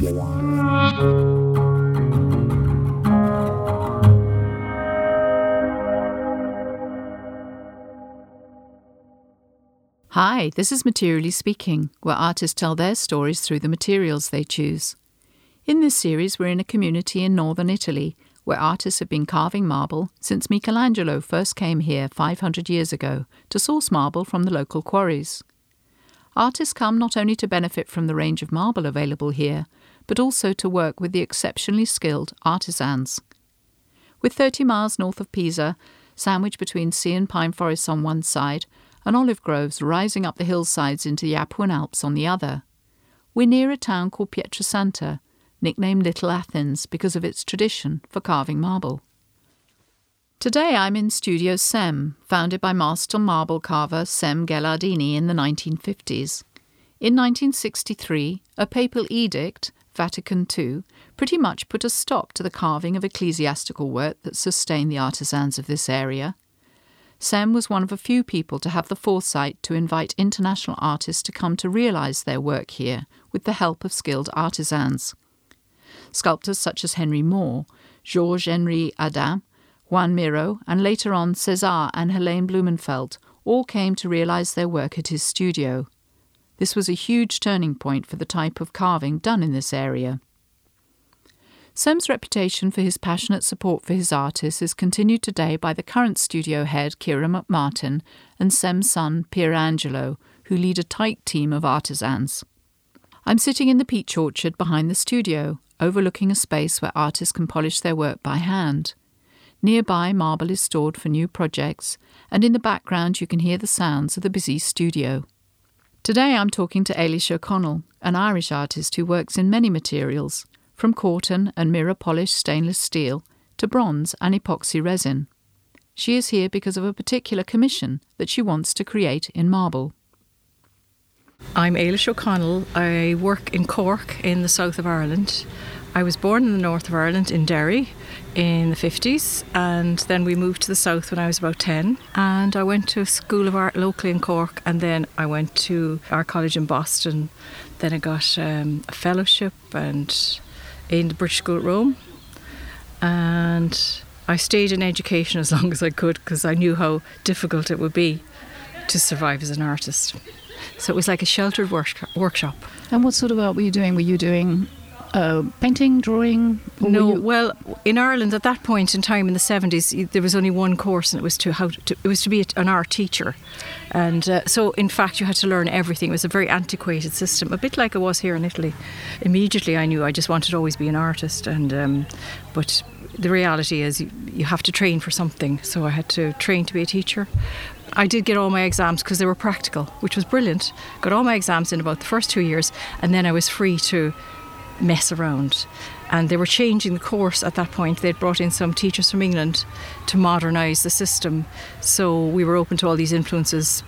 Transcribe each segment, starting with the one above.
Hi, this is Materially Speaking, where artists tell their stories through the materials they choose. In this series, we're in a community in northern Italy where artists have been carving marble since Michelangelo first came here 500 years ago to source marble from the local quarries. Artists come not only to benefit from the range of marble available here, but also to work with the exceptionally skilled artisans. With 30 miles north of Pisa, sandwiched between sea and pine forests on one side, and olive groves rising up the hillsides into the Apuan Alps on the other, we're near a town called Pietrasanta, nicknamed Little Athens because of its tradition for carving marble. Today I'm in Studio Sem, founded by master marble carver Sem Ghelardini in the 1950s. In 1963, a papal edict, Vatican II, pretty much put a stop to the carving of ecclesiastical work that sustained the artisans of this area. Sem was one of a few people to have the foresight to invite international artists to come to realise their work here with the help of skilled artisans. Sculptors such as Henry Moore, Georges Henri Adam, Juan Miro, and later on César and Helaine Blumenfeld all came to realise their work at his studio. This was a huge turning point for the type of carving done in this area. Sem's reputation for his passionate support for his artists is continued today by the current studio head, Kira McMartin, and Sem's son, Pierangelo, who lead a tight team of artisans. I'm sitting in the peach orchard behind the studio, overlooking a space where artists can polish their work by hand. Nearby, marble is stored for new projects, and in the background, you can hear the sounds of the busy studio. Today, I'm talking to Eilis O'Connell, an Irish artist who works in many materials, from corten and mirror polished stainless steel to bronze and epoxy resin. She is here because of a particular commission that she wants to create in marble. I'm Eilis O'Connell. I work in Cork in the south of Ireland. I was born in the north of Ireland in Derry in the 50s and then we moved to the south when I was about 10 and I went to a school of art locally in Cork and then I went to our college in Boston then I got um, a fellowship and in the British School at Rome and I stayed in education as long as I could because I knew how difficult it would be to survive as an artist. So it was like a sheltered work- workshop. And what sort of art were you doing? Were you doing uh, painting, drawing? No, well, in Ireland at that point in time in the seventies, there was only one course, and it was to how to, it was to be an art teacher, and uh, so in fact you had to learn everything. It was a very antiquated system, a bit like it was here in Italy. Immediately, I knew I just wanted to always be an artist, and um, but the reality is you, you have to train for something. So I had to train to be a teacher. I did get all my exams because they were practical, which was brilliant. Got all my exams in about the first two years, and then I was free to mess around. And they were changing the course at that point. They'd brought in some teachers from England to modernise the system. So we were open to all these influences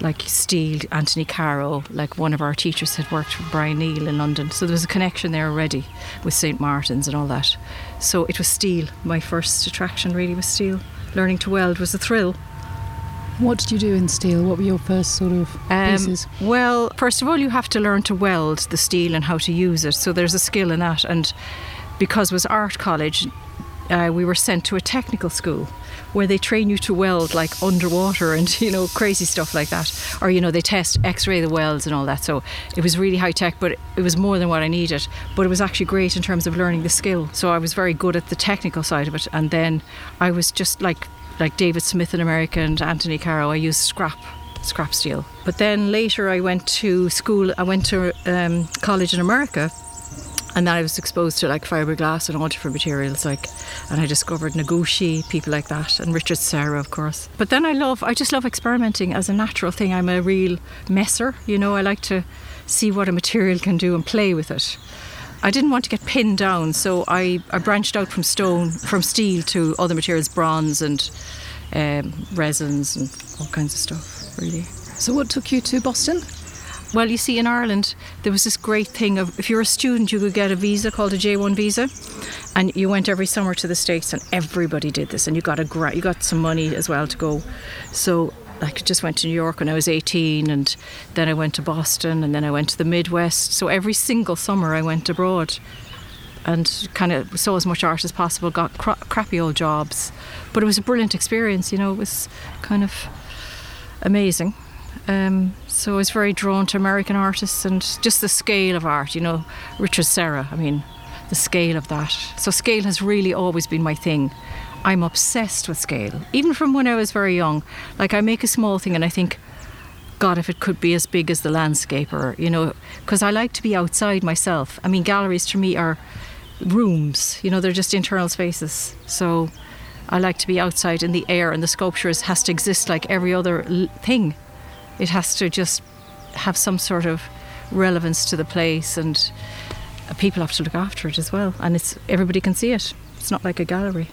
like steel, Anthony Caro, like one of our teachers had worked for Brian Neal in London. So there was a connection there already with St. Martin's and all that. So it was steel. My first attraction really was steel. Learning to weld was a thrill. What did you do in steel? What were your first sort of um, pieces? Well, first of all, you have to learn to weld the steel and how to use it. So there's a skill in that. And because it was art college, uh, we were sent to a technical school where they train you to weld like underwater and you know crazy stuff like that or you know they test x-ray the welds and all that so it was really high tech but it was more than what i needed but it was actually great in terms of learning the skill so i was very good at the technical side of it and then i was just like like David Smith in America and Anthony Caro, I used scrap scrap steel. But then later I went to school, I went to um, college in America and then I was exposed to like fiberglass and all different materials like and I discovered Noguchi, people like that and Richard Serra of course. But then I love I just love experimenting as a natural thing. I'm a real messer, you know, I like to see what a material can do and play with it. I didn't want to get pinned down, so I, I branched out from stone, from steel to other materials, bronze and um, resins and all kinds of stuff, really. So, what took you to Boston? Well, you see, in Ireland, there was this great thing of if you're a student, you could get a visa called a J1 visa, and you went every summer to the States, and everybody did this, and you got a gra- you got some money as well to go. So I just went to New York when I was 18 and then I went to Boston and then I went to the Midwest. So every single summer I went abroad and kind of saw as much art as possible, got cra- crappy old jobs. But it was a brilliant experience, you know, it was kind of amazing. Um, so I was very drawn to American artists and just the scale of art, you know, Richard Serra, I mean, the scale of that. So scale has really always been my thing. I'm obsessed with scale, even from when I was very young. Like I make a small thing and I think, God, if it could be as big as the landscaper, you know, because I like to be outside myself. I mean, galleries to me are rooms. You know, they're just internal spaces. So I like to be outside in the air, and the sculptures has to exist like every other thing. It has to just have some sort of relevance to the place, and uh, people have to look after it as well. And it's everybody can see it. It's not like a gallery.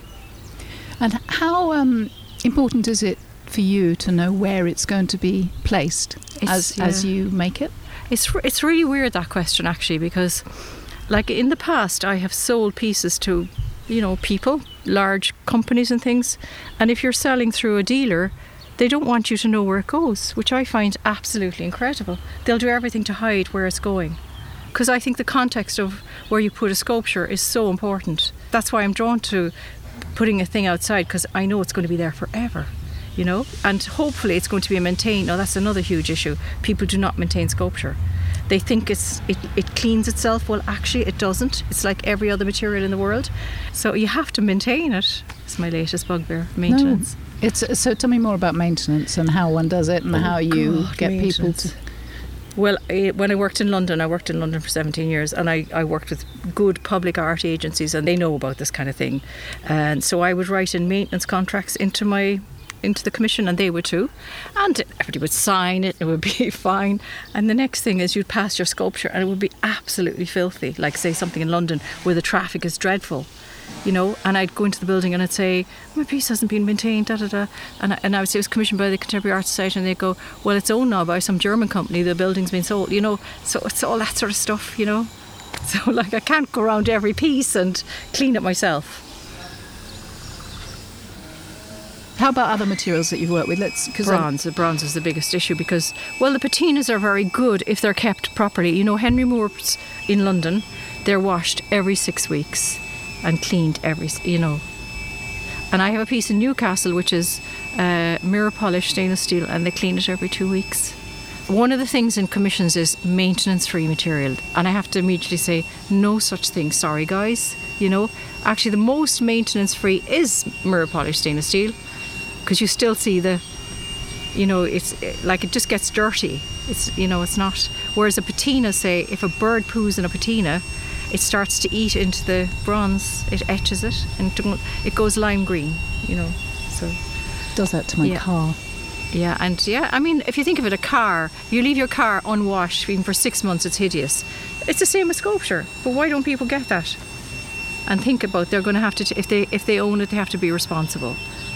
And how um, important is it for you to know where it's going to be placed as yeah. as you make it? It's it's really weird that question actually because, like in the past, I have sold pieces to, you know, people, large companies and things, and if you're selling through a dealer, they don't want you to know where it goes, which I find absolutely incredible. They'll do everything to hide where it's going. Because I think the context of where you put a sculpture is so important. That's why I'm drawn to putting a thing outside because I know it's going to be there forever, you know, and hopefully it's going to be maintained. Now, that's another huge issue. People do not maintain sculpture. They think it's it, it cleans itself. Well, actually, it doesn't. It's like every other material in the world. So you have to maintain it. It's my latest bugbear maintenance. No. It's so. Tell me more about maintenance and how one does it and Oh, how you God, get people to. Well, I, when I worked in London, I worked in London for 17 years and I, I worked with good public art agencies and they know about this kind of thing. And so I would write in maintenance contracts into my into the commission and they would too. And everybody would sign it, it would be fine. And the next thing is you'd pass your sculpture and it would be absolutely filthy. Like say something in London where the traffic is dreadful. You know, and I'd go into the building and I'd say, My piece hasn't been maintained, da da da. And I, and I would say it was commissioned by the Contemporary Art Society, and they'd go, Well, it's owned now by some German company, the building's been sold, you know. So it's all that sort of stuff, you know. So, like, I can't go around every piece and clean it myself. How about other materials that you've worked with? Let's because Bronze, the bronze is the biggest issue because, well, the patinas are very good if they're kept properly. You know, Henry Moore's in London, they're washed every six weeks and cleaned every, you know. And I have a piece in Newcastle which is uh, mirror polished stainless steel and they clean it every two weeks. One of the things in commissions is maintenance free material. And I have to immediately say, no such thing, sorry guys. You know, actually, the most maintenance free is mirror polished stainless steel because you still see the you know it's eh, like it just gets dirty it's you know it's not whereas a patina say if a bird poos in a patina it starts to eat into the bronze it etches it and it goes lime green you know so. Does that to my Yeah. car. yeah and yeah i mean if you think of it a car you leave your car unwashed even for six months it's hideous. It's the same with sculpture but why don't people get that? And think about they're going to have to t- if they if they own it they have to be responsible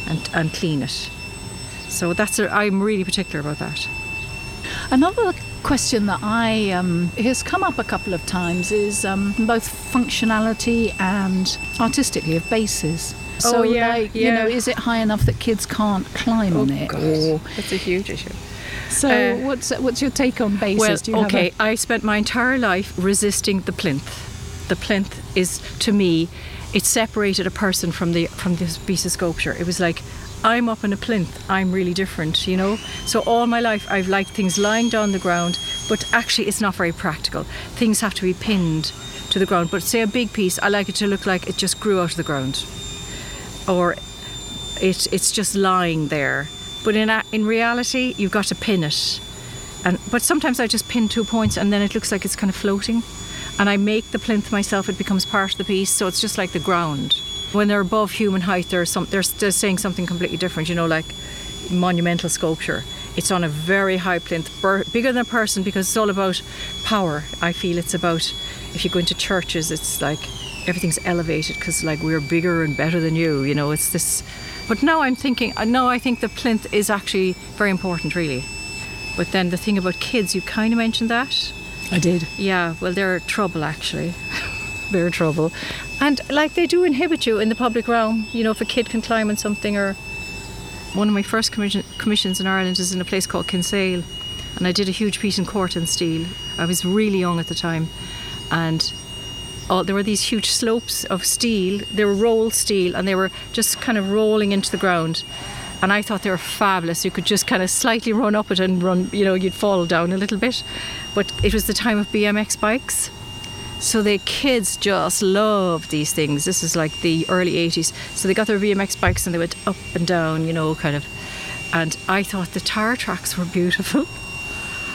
and and clean it. So that's a, i'm really particular about that. Another question that I um, has come up a couple of times is um, both functionality and artistically of bases. So, Oh, yeah, like, you know, is it high enough that kids can't climb on it? Or that's a huge issue so, Uh, what's what's your take on bases? Well, Do you have okay, a- I spent my entire life resisting the plinth. The plinth is, to me, it separated a person from the from this piece of sculpture. It was like, I'm up in a plinth. I'm really different, you know. So all my life, I've liked things lying down the ground, but actually, it's not very practical. Things have to be pinned to the ground. But say a big piece, I like it to look like it just grew out of the ground, or it it's just lying there. But in in reality, you've got to pin it. And but sometimes I just pin two points and then it looks like it's kind of floating. And I make the plinth myself; it becomes part of the piece, so it's just like the ground. When they're above human height, they're some they're, they're saying something completely different. You know, like monumental sculpture. It's on a very high plinth, bur- bigger than a person, because it's all about power. I feel it's about if you go into churches, it's like everything's elevated because like we're bigger and better than you. You know, it's this. But now I'm thinking. uh, No, I think the plinth is actually very important, really. But then the thing about kids, you kind of mentioned that. I did. Yeah, well, they're trouble actually. they're trouble. And like they do inhibit you in the public realm. You know, if a kid can climb on something or one of my first commission, commissions in Ireland is in a place called Kinsale, and I did a huge piece in Corten steel. I was really young at the time, and oh, there were these huge slopes of steel. They were rolled steel, and they were just kind of rolling into the ground. And I thought they were fabulous. You could just kind of slightly run up it and run, you know, you'd fall down a little bit. But it was the time of BMX bikes. So the kids just loved these things. This is like the early 80s. So they got their BMX bikes and they went up and down, you know, kind of. And I thought the tire tracks were beautiful.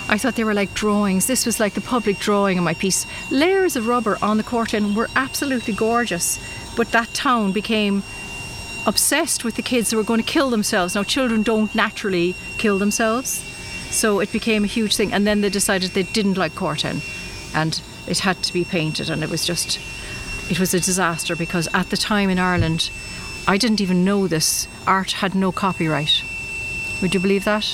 I thought they were like drawings. This was like the public drawing of my piece. Layers of rubber on the Corten were absolutely gorgeous. But that town became obsessed with the kids who were going to kill themselves. Now, children don't naturally kill themselves. So it became a huge thing. And then they decided they didn't like Corten. And it had to be painted. And it was just, it was a disaster because at the time in Ireland, I didn't even know this. Art had no copyright. Would you believe that?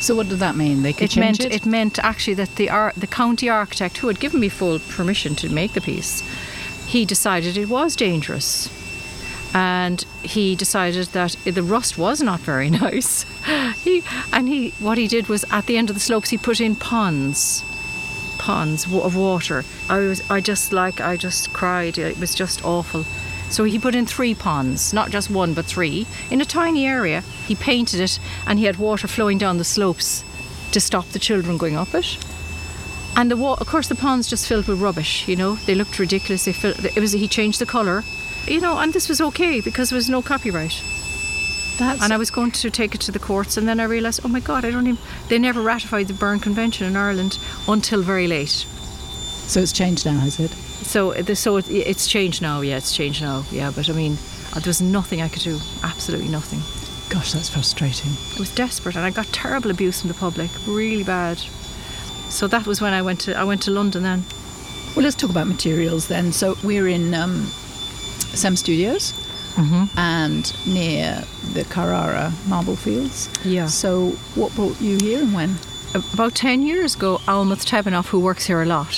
So what did that mean? They could it change meant it. it meant actually that the ar- the county architect who had given me full permission to make the piece, he decided it was dangerous, and he decided that the rust was not very nice. he and he what he did was at the end of the slopes he put in ponds, ponds of water. I was I just like I just cried. It was just awful. So he put in three ponds, not just one but three, in a tiny area. He painted it and he had water flowing down the slopes to stop the children going up it. And the wa- of course the ponds just filled with rubbish, you know. They looked ridiculous. They filled, it was he changed the colour. You know, and this was okay because there was no copyright. That's And I was going to take it to the courts, and then I realised, oh my God, I don't even. They never ratified the Berne Convention in Ireland until very late. so it's changed now, has it? So, the, so it, it's changed now. Yeah, it's changed now. Yeah, but I mean, there was nothing I could do. Absolutely nothing. Gosh, that's frustrating. I was desperate, and I got terrible abuse from the public, really bad. So that was when I went to I went to London then. Well, let's talk about materials then. So we're in um, Sem Studios Mm-hmm. and near the Carrara marble fields. Yeah. So what brought you here and when? About 10 years ago, Almuth Tebbenhoff, who works here a lot,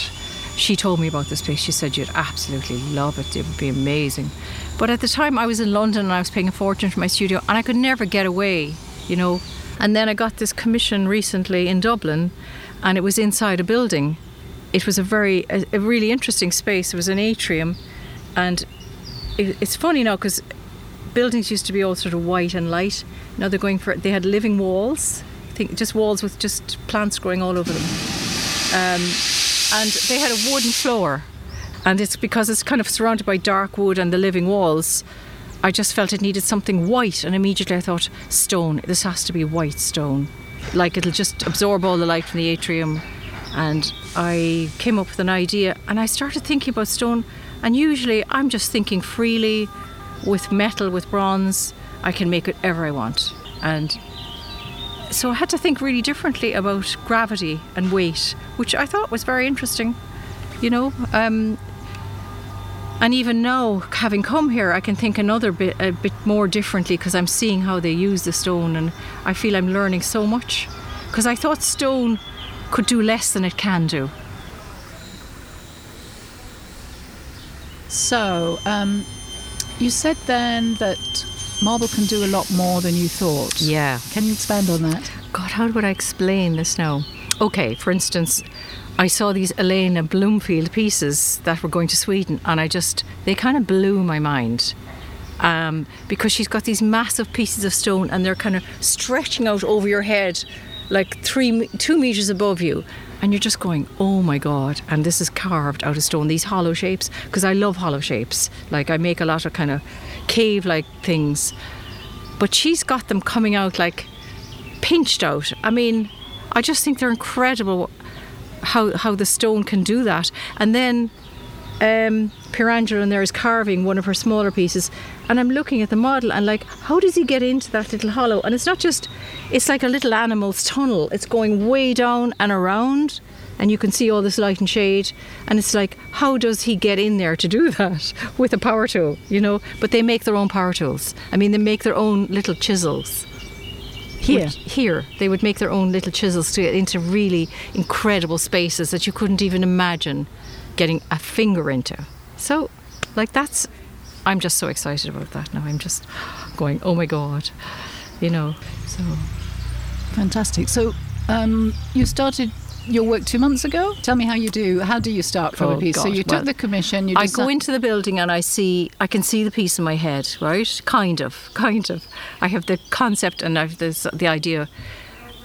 she told me about this place. She said you'd absolutely love it. It would be amazing. But at the time, I was in London and I was paying a fortune for my studio, and I could never get away, you know. And then I got this commission recently in Dublin, and it was inside a building. It was a very, a, a really interesting space. It was an atrium, and it, it's funny now because buildings used to be all sort of white and light. Now they're going for they had living walls, think just walls with just plants growing all over them, um, and they had a wooden floor. And it's because it's kind of surrounded by dark wood and the living walls. I just felt it needed something white, and immediately I thought stone. This has to be white stone, like it'll just absorb all the light from the atrium. And I came up with an idea, and I started thinking about stone. And usually, I'm just thinking freely with metal, with bronze. I can make whatever I want, and so I had to think really differently about gravity and weight, which I thought was very interesting. You know, um, and even now, having come here, I can think another bit, a bit more differently because I'm seeing how they use the stone, and I feel I'm learning so much. Because I thought stone could do less than it can do. So um, you said then that marble can do a lot more than you thought. Yeah. Can you expand on that? God, how would I explain this now? Okay, for instance, I saw these Elena Bloomfield pieces that were going to Sweden, and I just, they kind of blew my mind. Um, because she's got these massive pieces of stone and they're kind of stretching out over your head like three, two meters above you. And you're just going, oh my God. And this is carved out of stone, these hollow shapes, because I love hollow shapes. Like I make a lot of kind of cave like things. But she's got them coming out like pinched out. I mean, I just think they're incredible how how the stone can do that. And then um, Pierangelo in there is carving one of her smaller pieces, and I'm looking at the model and like, how does he get into that little hollow? And it's not just, it's like a little animal's tunnel. It's going way down and around, and you can see all this light and shade. And it's like, how does he get in there to do that with a power tool? You know, but they make their own power tools. I mean, they make their own little chisels Here. would- here they would make their own little chisels to get into really incredible spaces that you couldn't even imagine getting a finger into so like that's i'm just so excited about that now i'm just going oh my god you know. So Fantastic. So um, you started your work two months ago. Tell me how you do. How do you start from Oh, a piece? so gosh, you took well, the commission. You I go into the building and I see, I can see the piece in my head, right? Kind of, kind of. I have the concept and I have this, the idea.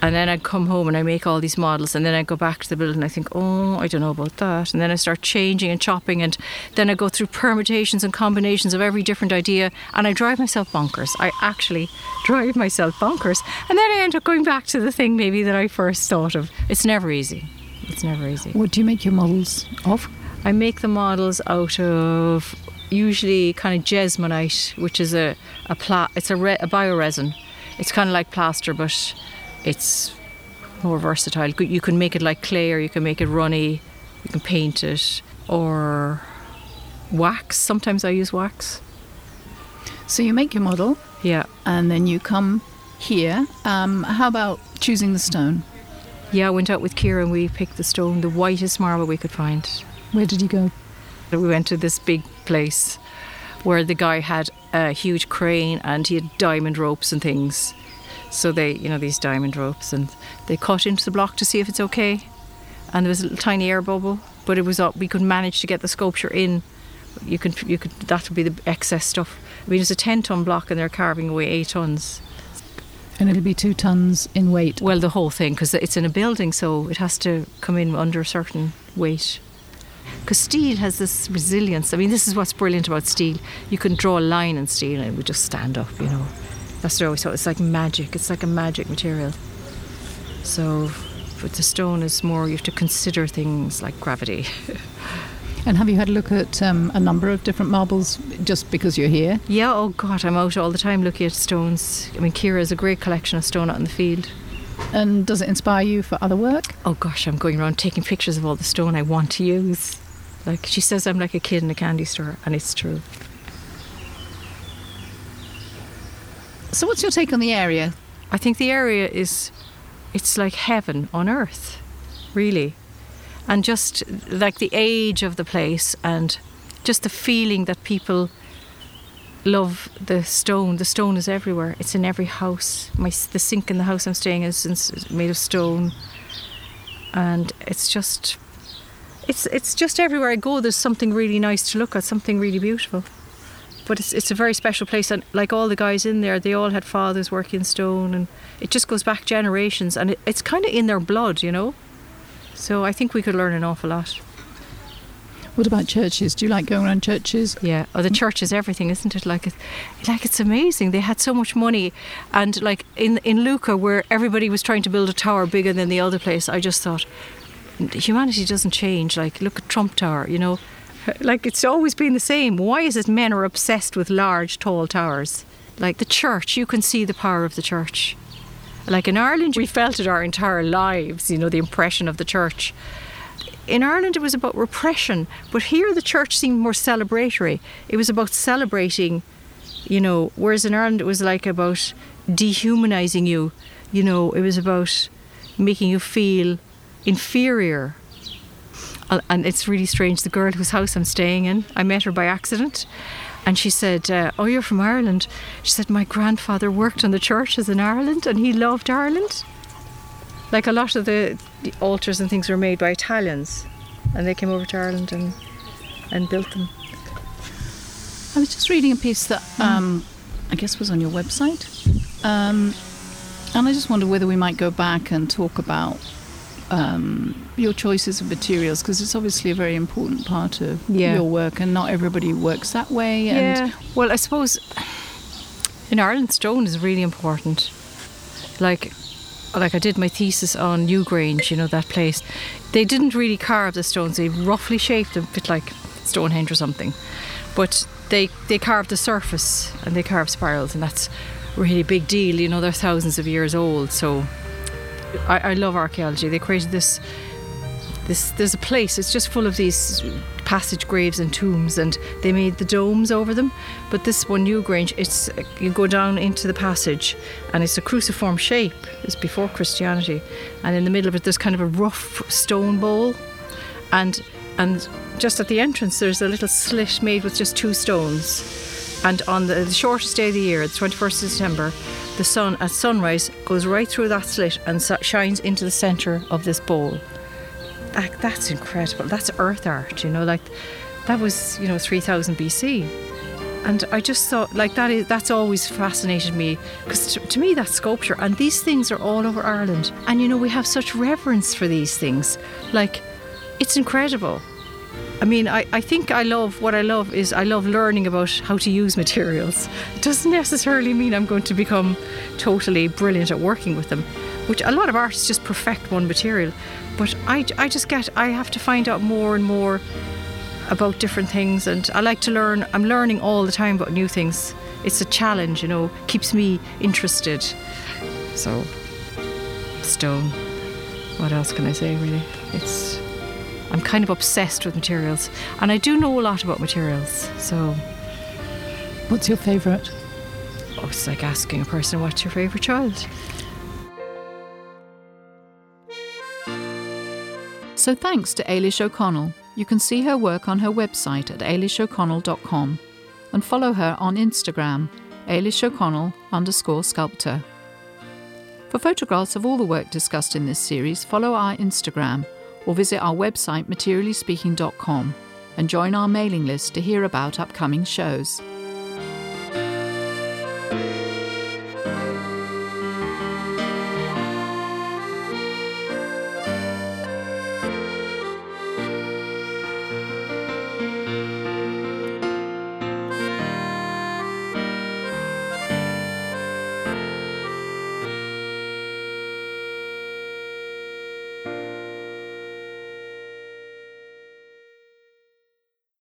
And then I come home and I make all these models, and then I go back to the building and I think, oh, I don't know about that. And then I start changing and chopping, and then I go through permutations and combinations of every different idea, and I drive myself bonkers. I actually drive myself bonkers. And then I end up going back to the thing maybe that I first thought of. It's never easy. It's never easy. What do you make your models of? I make the models out of usually kind of jesmonite, which is a a pla- it's a, re- a bioresin. It's kind of like plaster, but it's more versatile. You can make it like clay, or you can make it runny. You can paint it, or wax. Sometimes I use wax. So you make your model, Yeah, and then you come here. Um, how about choosing the stone? yeah. I went out with Kira and we picked the stone, the whitest marble we could find. Where did you go? We went to this big place where the guy had a huge crane and he had diamond ropes and things. So they, you know, these diamond ropes, and they cut into the block to see if it's okay. And there was a little tiny air bubble, but it was up. We could manage to get the sculpture in. You could, you could. That would be the excess stuff. I mean, it's a ten-ton block, and they're carving away eight tons. And it'll be two tons in weight. Well, the whole thing, because it's in a building, so it has to come in under a certain weight. Because steel has this resilience. I mean, this is what's brilliant about steel. You can draw a line in steel and it would just stand up, you know. That's what I always thought. It's like magic. It's like a magic material. So, but the stone is more, you have to consider things like gravity. And have you had a look at um, a number of different marbles just because you're here? yeah, oh God, I'm out all the time looking at stones. I mean, Kira has a great collection of stone out in the field. And does it inspire you for other work? oh gosh, I'm going around taking pictures of all the stone I want to use. Like she says, I'm like a kid in a candy store, and it's true. So, what's your take on the area? I think the area is, it's like heaven on earth, really, and just like the age of the place, and just the feeling that people love the stone. The stone is everywhere. It's in every house. My the sink in the house I'm staying in is made of stone, and it's just, it's it's just everywhere I go. There's something really nice to look at. Something really beautiful. But it's it's a very special place, and like all the guys in there, they all had fathers working stone, and it just goes back generations, and it, it's kind of in their blood, you know. So I think we could learn an awful lot. What about churches? Do you like going around churches? Yeah, oh, the hmm? church is everything, isn't it? Like, it, like it's amazing. They had so much money, and like in in Lucca, where everybody was trying to build a tower bigger than the other place, I just thought humanity doesn't change. Like, look at Trump Tower, you know, like it's always been the same. Why is it men are obsessed with large, tall towers? Like the church, you can see the power of the church. Like in Ireland, we felt it our entire lives, you know, the impression of the church in Ireland it was about repression, but here the church seemed more celebratory. It was about celebrating, you know, whereas in Ireland it was like about dehumanizing you. You know, it was about making you feel inferior. And it's really strange. The girl whose house I'm staying in, I met her by accident. And she said, uh, Oh, you're from Ireland. She said, My grandfather worked on the churches in Ireland and he loved Ireland like a lot of the, the altars and things were made by Italians, and they came over to Ireland and and built them. I was just reading a piece that um, I guess was on your website. Um, and I just wondered whether we might go back and talk about um, your choices of materials because it's obviously a very important part of Yeah. your work, and not everybody works that way. And yeah. Well, I suppose in Ireland, stone is really important. Like, like I did my thesis on Newgrange, you know that place. They didn't really carve the stones; they roughly shaped them, a bit like Stonehenge or something. But they they carved the surface and they carved spirals, and that's a really big deal. You know, they're thousands of years old. So I, I love archaeology. They created this this there's a place it's just full of these passage graves and tombs and they made the domes over them. But this one Newgrange it's you go down into the passage and it's a cruciform shape it's before christianity. And in the middle of it there's kind of a rough stone bowl. And and just at the entrance there's a little slit made with just two stones And on the, the shortest day of the year, the 21st of September, the sun at sunrise goes right through that slit and shines into the centre of this bowl. Like, that's incredible. That's earth art, you know, like that was, you know, 3000 BC. And I just thought, like, that is that's always fascinated me because to, to me that's sculpture, and these things are all over Ireland. And you know, we have such reverence for these things. Like, it's incredible. I mean, I, I think I love what I love is I love learning about how to use materials. It doesn't necessarily mean I'm going to become totally brilliant at working with them, which a lot of artists just perfect one material. But I, I just get, I have to find out more and more about different things, and I like to learn. I'm learning all the time about new things. It's a challenge, you know, keeps me interested. So, stone. What else can I say, really? It's. I'm kind of obsessed with materials, and I do know a lot about materials. So, What's your favourite? oh, it's like asking a person, "What's your favourite child?" So thanks to Eilis O'Connell. You can see her work on her website at ailisho'connell.com and follow her on Instagram, Eilis O'Connell underscore sculptor. For photographs of all the work discussed in this series, follow our Instagram or visit our website materiallyspeaking.com and join our mailing list to hear about upcoming shows.